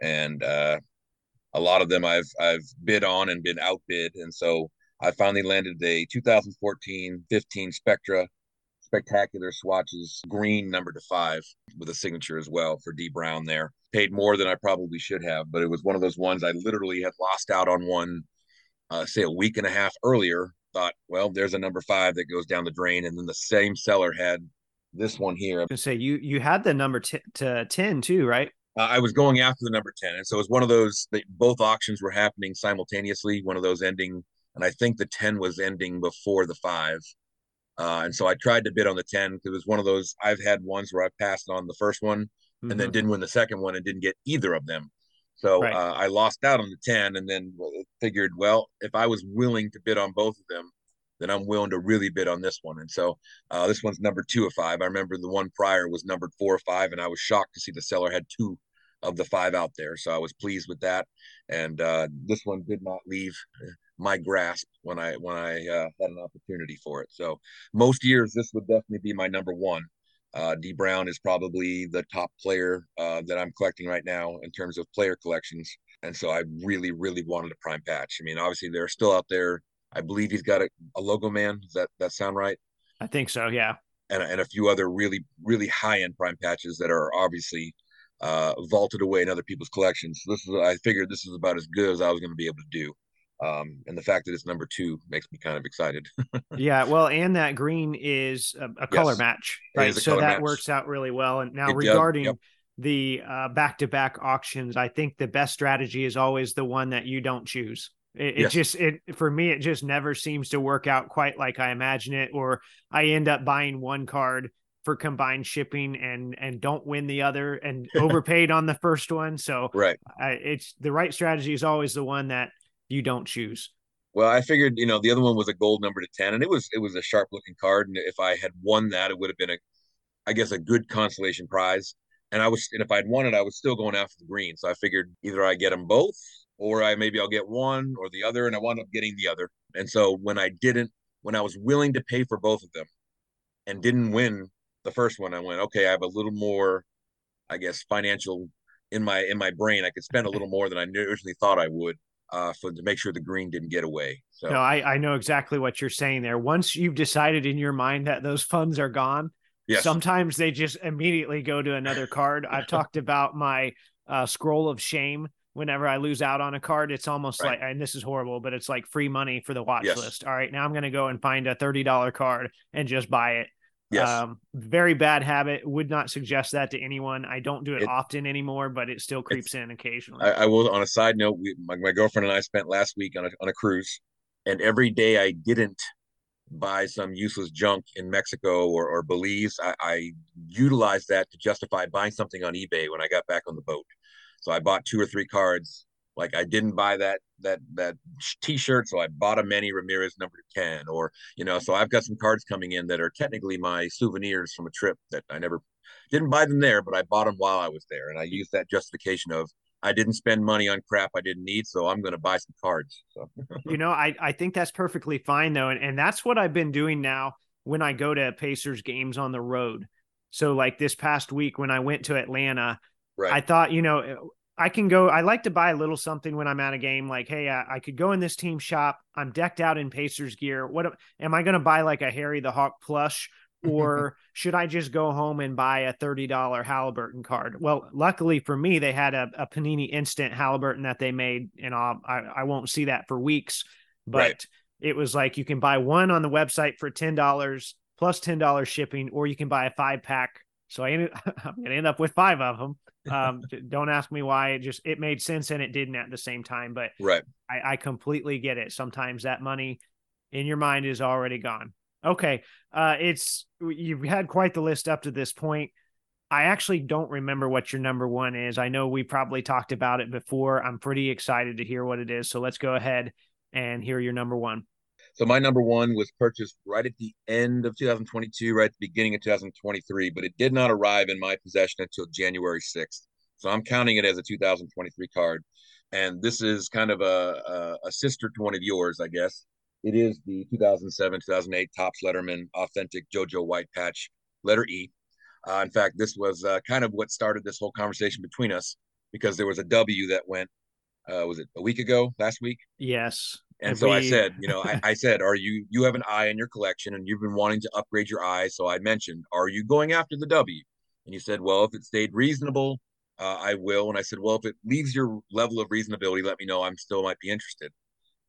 and uh, a lot of them I've I've bid on and been outbid, and so I finally landed a 2014-15 Spectra spectacular swatches green number to five with a signature as well for Dee Brown there. Paid more than I probably should have, but it was one of those ones I literally had lost out on one, uh, say a week and a half earlier. Thought, well, there's a number five that goes down the drain, and then the same seller had this one here. I say you you had the number t- to ten too, right? Uh, I was going after the number ten, and so it was one of those. That both auctions were happening simultaneously. One of those ending, and I think the ten was ending before the five. Uh, and so I tried to bid on the 10 because it was one of those I've had ones where I passed on the first one mm-hmm. and then mm-hmm. didn't win the second one and didn't get either of them. So right. uh, I lost out on the 10 and then figured, well, if I was willing to bid on both of them, then I'm willing to really bid on this one. And so uh, this one's number two of five. I remember the one prior was numbered four or five, and I was shocked to see the seller had two of the five out there. So I was pleased with that. And uh, this one did not leave my grasp when I when I uh, had an opportunity for it. So most years this would definitely be my number one. Uh, Dee Brown is probably the top player uh, that I'm collecting right now in terms of player collections, and so I really really wanted a prime patch. I mean, obviously they're still out there. I believe he's got a, a logo man. Does that that sound right? I think so. Yeah. And and a few other really really high end prime patches that are obviously uh, vaulted away in other people's collections. So this is I figured this is about as good as I was going to be able to do. Um, and the fact that it's number two makes me kind of excited. yeah, well, and that green is a, a color match, right? So that match. works out really well. And now, it regarding yep. the back to back auctions, I think the best strategy is always the one that you don't choose. It, yes. it, just it for me, it just never seems to work out quite like I imagine it, or I end up buying one card for combined shipping and and don't win the other and overpaid on the first one. So right, I, it's the right strategy is always the one that you don't choose? Well, I figured, you know, the other one was a gold number to 10 and it was it was a sharp looking card and if I had won that it would have been a I guess a good consolation prize. And I was and if I'd won it I was still going after the green. So I figured either I get them both or I maybe I'll get one or the other and I wound up getting the other. And so when I didn't when I was willing to pay for both of them and didn't win the first one, I went, okay, I have a little more I guess financial in my in my brain. I could spend a little more than I originally thought I would uh, for to make sure the green didn't get away. So no, I, I know exactly what you're saying there. Once you've decided in your mind that those funds are gone, yes. sometimes they just immediately go to another card. I've talked about my uh, scroll of shame. Whenever I lose out on a card, it's almost right. like, and this is horrible, but it's like free money for the watch yes. list. All right, now I'm going to go and find a thirty dollar card and just buy it Yes. Um, very bad habit. Would not suggest that to anyone. I don't do it, it often anymore, but it still creeps in occasionally. I, I, will. On a side note, we, my, my girlfriend and I spent last week on a on a cruise, and every day I didn't buy some useless junk in Mexico or, or Belize, I, I utilized that to justify buying something on eBay when I got back on the boat. So I bought two or three cards like I didn't buy that that that T-shirt, so I bought a Manny Ramirez number ten, or you know, so I've got some cards coming in that are technically my souvenirs from a trip that I never didn't buy them there, but I bought them while I was there, and I mm-hmm. used that justification of I didn't spend money on crap I didn't need, so I'm going to buy some cards. So you know, I I think that's perfectly fine though, and and that's what I've been doing now when I go to Pacers games on the road. So like this past week when I went to Atlanta. Right. I thought, you know, I can go. I like to buy a little something when I'm at a game. Like, hey, I, I could go in this team shop. I'm decked out in Pacers gear. What am I going to buy? Like a Harry the Hawk plush, or should I just go home and buy a $30 Halliburton card? Well, luckily for me, they had a, a Panini Instant Halliburton that they made, and I'll, I, I won't see that for weeks. But right. it was like you can buy one on the website for $10 plus $10 shipping, or you can buy a five pack. So I ended, I'm going to end up with five of them. Um, don't ask me why. It just it made sense and it didn't at the same time. But right, I, I completely get it. Sometimes that money in your mind is already gone. Okay. Uh, it's you've had quite the list up to this point. I actually don't remember what your number one is. I know we probably talked about it before. I'm pretty excited to hear what it is. So let's go ahead and hear your number one. So my number one was purchased right at the end of 2022, right at the beginning of 2023, but it did not arrive in my possession until January 6th. So I'm counting it as a 2023 card. And this is kind of a, a, a sister to one of yours, I guess. It is the 2007 2008 Topps Letterman Authentic JoJo White Patch, letter E. Uh, in fact, this was uh, kind of what started this whole conversation between us because there was a W that went, uh, was it a week ago, last week? Yes. And so we... I said, you know, I, I, said, are you, you have an eye in your collection and you've been wanting to upgrade your eye. So I mentioned, are you going after the W? And you said, well, if it stayed reasonable, uh, I will. And I said, well, if it leaves your level of reasonability, let me know. I'm still might be interested.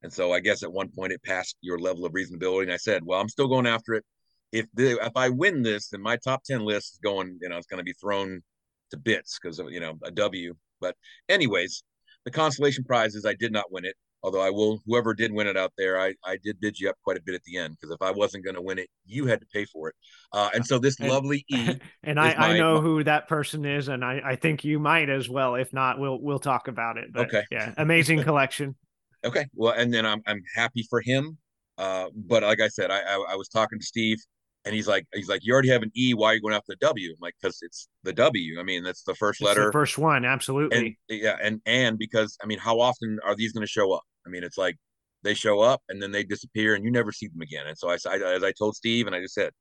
And so I guess at one point it passed your level of reasonability. And I said, well, I'm still going after it. If the if I win this, then my top 10 list is going, you know, it's going to be thrown to bits because of, you know, a W. But anyways, the consolation prize is I did not win it. Although I will, whoever did win it out there, I, I did bid you up quite a bit at the end because if I wasn't going to win it, you had to pay for it. Uh, and so this and, lovely E, and I, my, I know who that person is, and I, I think you might as well. If not, we'll we'll talk about it. But, okay, yeah, amazing collection. Okay. Well, and then I'm I'm happy for him. Uh, but like I said, I, I, I was talking to Steve, and he's like he's like you already have an E. Why are you going after the W? I'm like because it's the W. I mean that's the first letter, the first one, absolutely. And, yeah, and and because I mean, how often are these going to show up? I mean, it's like they show up and then they disappear and you never see them again. And so I, I as I told Steve, and I just said,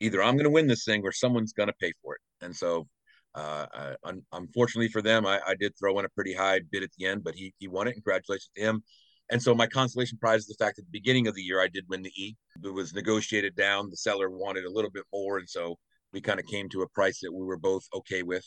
either I'm going to win this thing or someone's going to pay for it. And so uh, un- unfortunately for them, I, I, did throw in a pretty high bid at the end, but he he won it. Congratulations to him. And so my consolation prize is the fact at the beginning of the year I did win the E. It was negotiated down. The seller wanted a little bit more, and so we kind of came to a price that we were both okay with.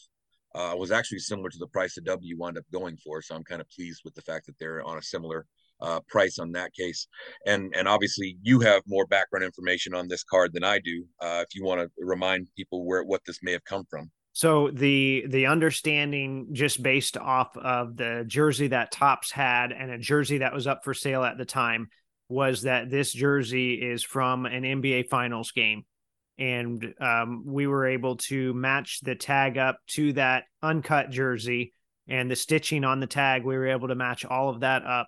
Uh, was actually similar to the price the W wound up going for. So I'm kind of pleased with the fact that they're on a similar uh, price on that case. And and obviously you have more background information on this card than I do. Uh, if you want to remind people where what this may have come from. So the the understanding just based off of the jersey that Topps had and a jersey that was up for sale at the time was that this jersey is from an NBA Finals game, and um, we were able to match the tag up to that uncut jersey and the stitching on the tag. We were able to match all of that up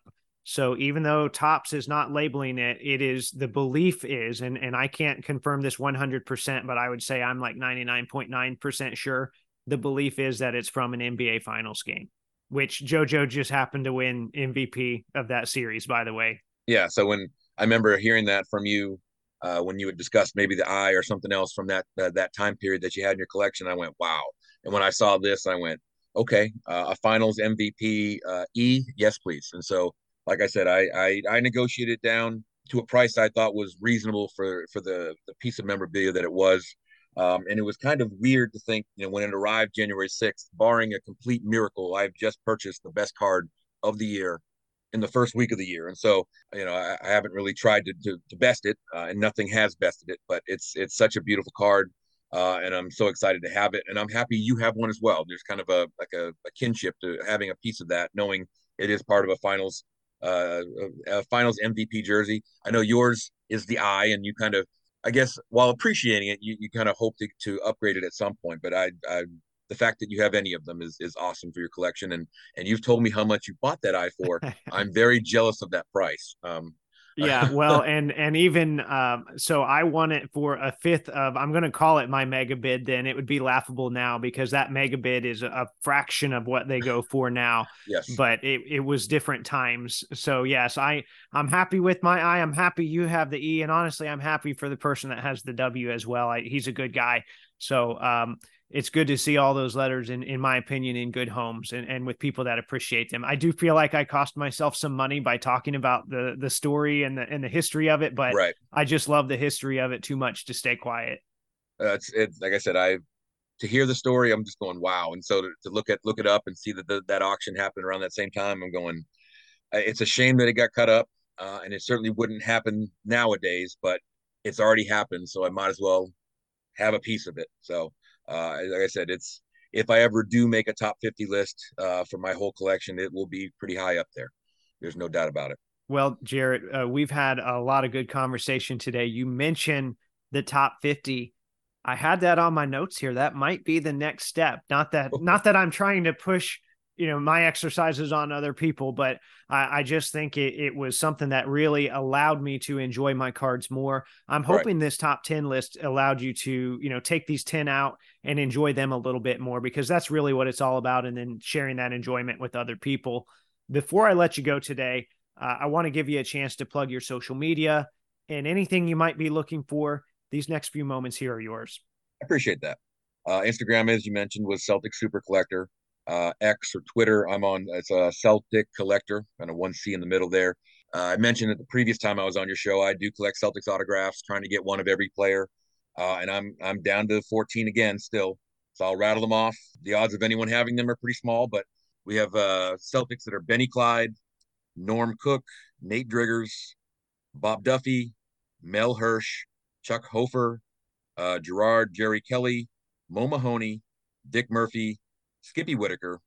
so even though Topps is not labeling it, it is the belief is, and, and I can't confirm this 100%, but I would say I'm like 99.9% sure. The belief is that it's from an NBA Finals game, which JoJo just happened to win MVP of that series, by the way. Yeah. So when I remember hearing that from you, uh, when you had discussed maybe the eye or something else from that uh, that time period that you had in your collection, I went, wow. And when I saw this, I went, okay, uh, a Finals MVP uh, E, yes, please. And so like I said, I, I, I negotiated down to a price I thought was reasonable for for the the piece of memorabilia that it was. Um, and it was kind of weird to think, you know, when it arrived January 6th, barring a complete miracle, I've just purchased the best card of the year in the first week of the year. And so, you know, I, I haven't really tried to, to, to best it uh, and nothing has bested it, but it's, it's such a beautiful card. Uh, and I'm so excited to have it. And I'm happy you have one as well. There's kind of a, like a, a kinship to having a piece of that, knowing it is part of a finals uh, a finals MVP jersey. I know yours is the eye, and you kind of, I guess, while appreciating it, you, you kind of hope to, to upgrade it at some point. But I, I, the fact that you have any of them is is awesome for your collection, and and you've told me how much you bought that eye for. I'm very jealous of that price. Um, yeah well and and even um so i won it for a fifth of i'm going to call it my mega bid then it would be laughable now because that mega bid is a fraction of what they go for now yes. but it, it was different times. So yes i i'm happy with my eye i'm happy you have the e and honestly i'm happy for the person that has the w as well. I, he's a good guy. So um it's good to see all those letters in in my opinion in good homes and, and with people that appreciate them i do feel like i cost myself some money by talking about the the story and the and the history of it but right. i just love the history of it too much to stay quiet uh, it's it's like I said, I to hear the story, I'm just going wow. And so to, to look at look it up and see that the, that auction happened around that same time, I'm going. It's a shame that it got cut up, uh, and it certainly wouldn't happen nowadays. But it's already happened, so I might as well have a piece of it. So, uh, like I said, it's if I ever do make a top 50 list uh, for my whole collection, it will be pretty high up there. There's no doubt about it. Well, Jarrett, uh, we've had a lot of good conversation today. You mentioned the top 50 I had that on my notes here. That might be the next step. Not that not that I'm trying to push, you know, my exercises on other people, but I, I just think it, it was something that really allowed me to enjoy my cards more. I'm hoping right. this top 10 list allowed you to, you know, take these 10 out and enjoy them a little bit more because that's really what it's all about. And then sharing that enjoyment with other people. Before I let you go today, uh, I want to give you a chance to plug your social media and anything you might be looking for these next few moments here are yours. I appreciate that. Uh, Instagram, as you mentioned, was Celtic Super Collector. Uh, X or Twitter, I'm on. as a Celtic Collector, kind of one C in the middle there. Uh, I mentioned that the previous time I was on your show, I do collect Celtics autographs, trying to get one of every player, uh, and I'm I'm down to 14 again still. So I'll rattle them off. The odds of anyone having them are pretty small, but we have uh, Celtics that are Benny Clyde, Norm Cook, Nate Driggers, Bob Duffy, Mel Hirsch, Chuck Hoefer, uh, Gerard Jerry Kelly, Mo Mahoney, Dick Murphy, Skippy Whitaker,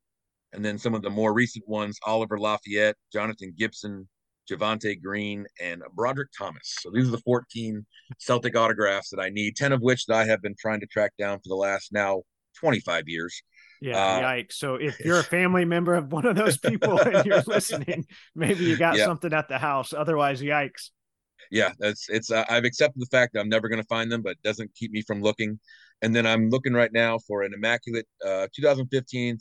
and then some of the more recent ones Oliver Lafayette, Jonathan Gibson, Javonte Green, and Brodric Thomas. So these are the 14 Celtic autographs that I need, 10 of which that I have been trying to track down for the last now 25 years. Yeah, uh, yikes. So if you're a family member of one of those people and you're listening, maybe you got yeah. something at the house. Otherwise, yikes yeah, that's it's. Uh, I've accepted the fact that I'm never going to find them, but it doesn't keep me from looking. And then I'm looking right now for an immaculate uh, 2015-16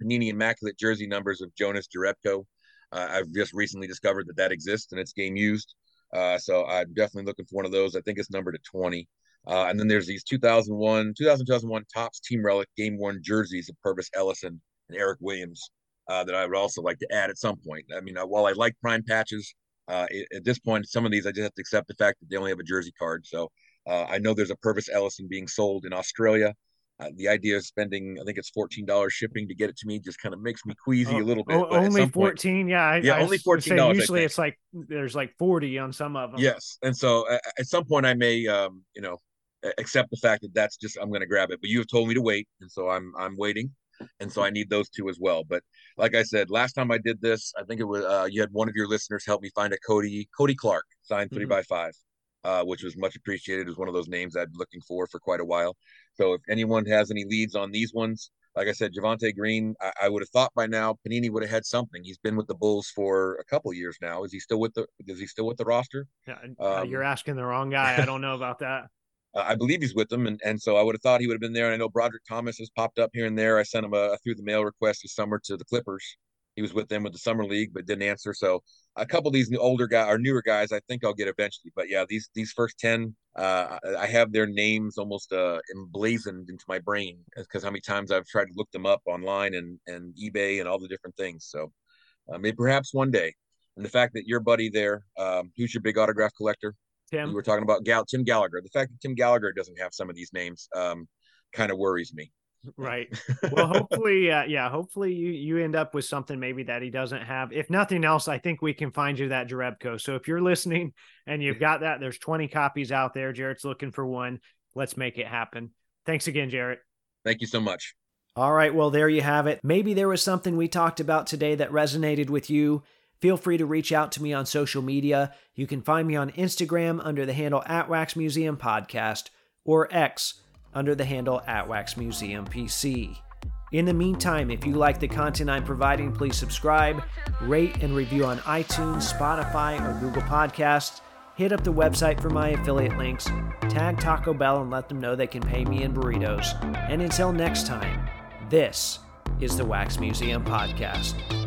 Panini immaculate jersey numbers of Jonas Jerebko. Uh, I've just recently discovered that that exists and it's game used. Uh, so I'm definitely looking for one of those. I think it's numbered at 20. Uh, and then there's these 2001, 2000, 2001 Topps Team Relic game worn jerseys of Pervis Ellison and Eric Williams uh, that I would also like to add at some point. I mean, uh, while I like prime patches, uh, at this point, some of these I just have to accept the fact that they only have a jersey card. So I know there's a Pervis Ellison being sold in Australia. Uh, the idea of spending, I think it's fourteen dollars shipping to get it to me, just kind of makes me queasy oh, a little bit. Oh, only fourteen, point, yeah, I, yeah, I only fourteen dollars. Usually, it's like there's like forty on some of them. Yes, and so at some point, I may, um, you know, accept the fact that that's just I'm going to grab it. But you have told me to wait, and so I'm I'm waiting and so I need those two as well. But like I said, last time I did this, I think it was uh, you had one of your listeners help me find a Cody Cody Clark signed 3 mm-hmm. by five, uh, which was much appreciated. It was one of those names I'd been looking for for quite a while. So if anyone has any leads on these ones, like I said, Javonte Green, I, I would have thought by now Panini would have had something. He's been with the Bulls for a couple years now. Is he still with the? Is he still with the roster? Yeah, uh, um, you're asking the wrong guy. I don't know about that. I believe he's with them, and, and so I would have thought he would have been there. And I know Brodric Thomas has popped up here and there. I sent him a, a through the mail request this summer to the Clippers. He was with them with the summer league, but didn't answer. So a couple of these older guys or newer guys, I think I'll get eventually. But yeah, these these first ten, uh, I have their names almost uh, emblazoned into my brain because how many times I've tried to look them up online and and eBay and all the different things. So uh, maybe perhaps one day. And the fact that your buddy there, um, who's your big autograph collector? Tim. We were talking about Gal Tim Gallagher. The fact that Tim Gallagher doesn't have some of these names um, kind of worries me. Right. Well, hopefully, uh, yeah, hopefully you you end up with something maybe that he doesn't have. If nothing else, I think we can find you that Jerebko. So if you're listening and you've got that, there's 20 copies out there. Jarrett's looking for one. Let's make it happen. Thanks again, Jarrett. Thank you so much. All right. Well, there you have it. Maybe there was something we talked about today that resonated with you. Feel free to reach out to me on social media. You can find me on Instagram under the handle at Wax Museum Podcast or X under the handle at Wax Museum PC. In the meantime, if you like the content I'm providing, please subscribe, rate, and review on iTunes, Spotify, or Google Podcasts. Hit up the website for my affiliate links, tag Taco Bell and let them know they can pay me in burritos. And until next time, this is the Wax Museum Podcast.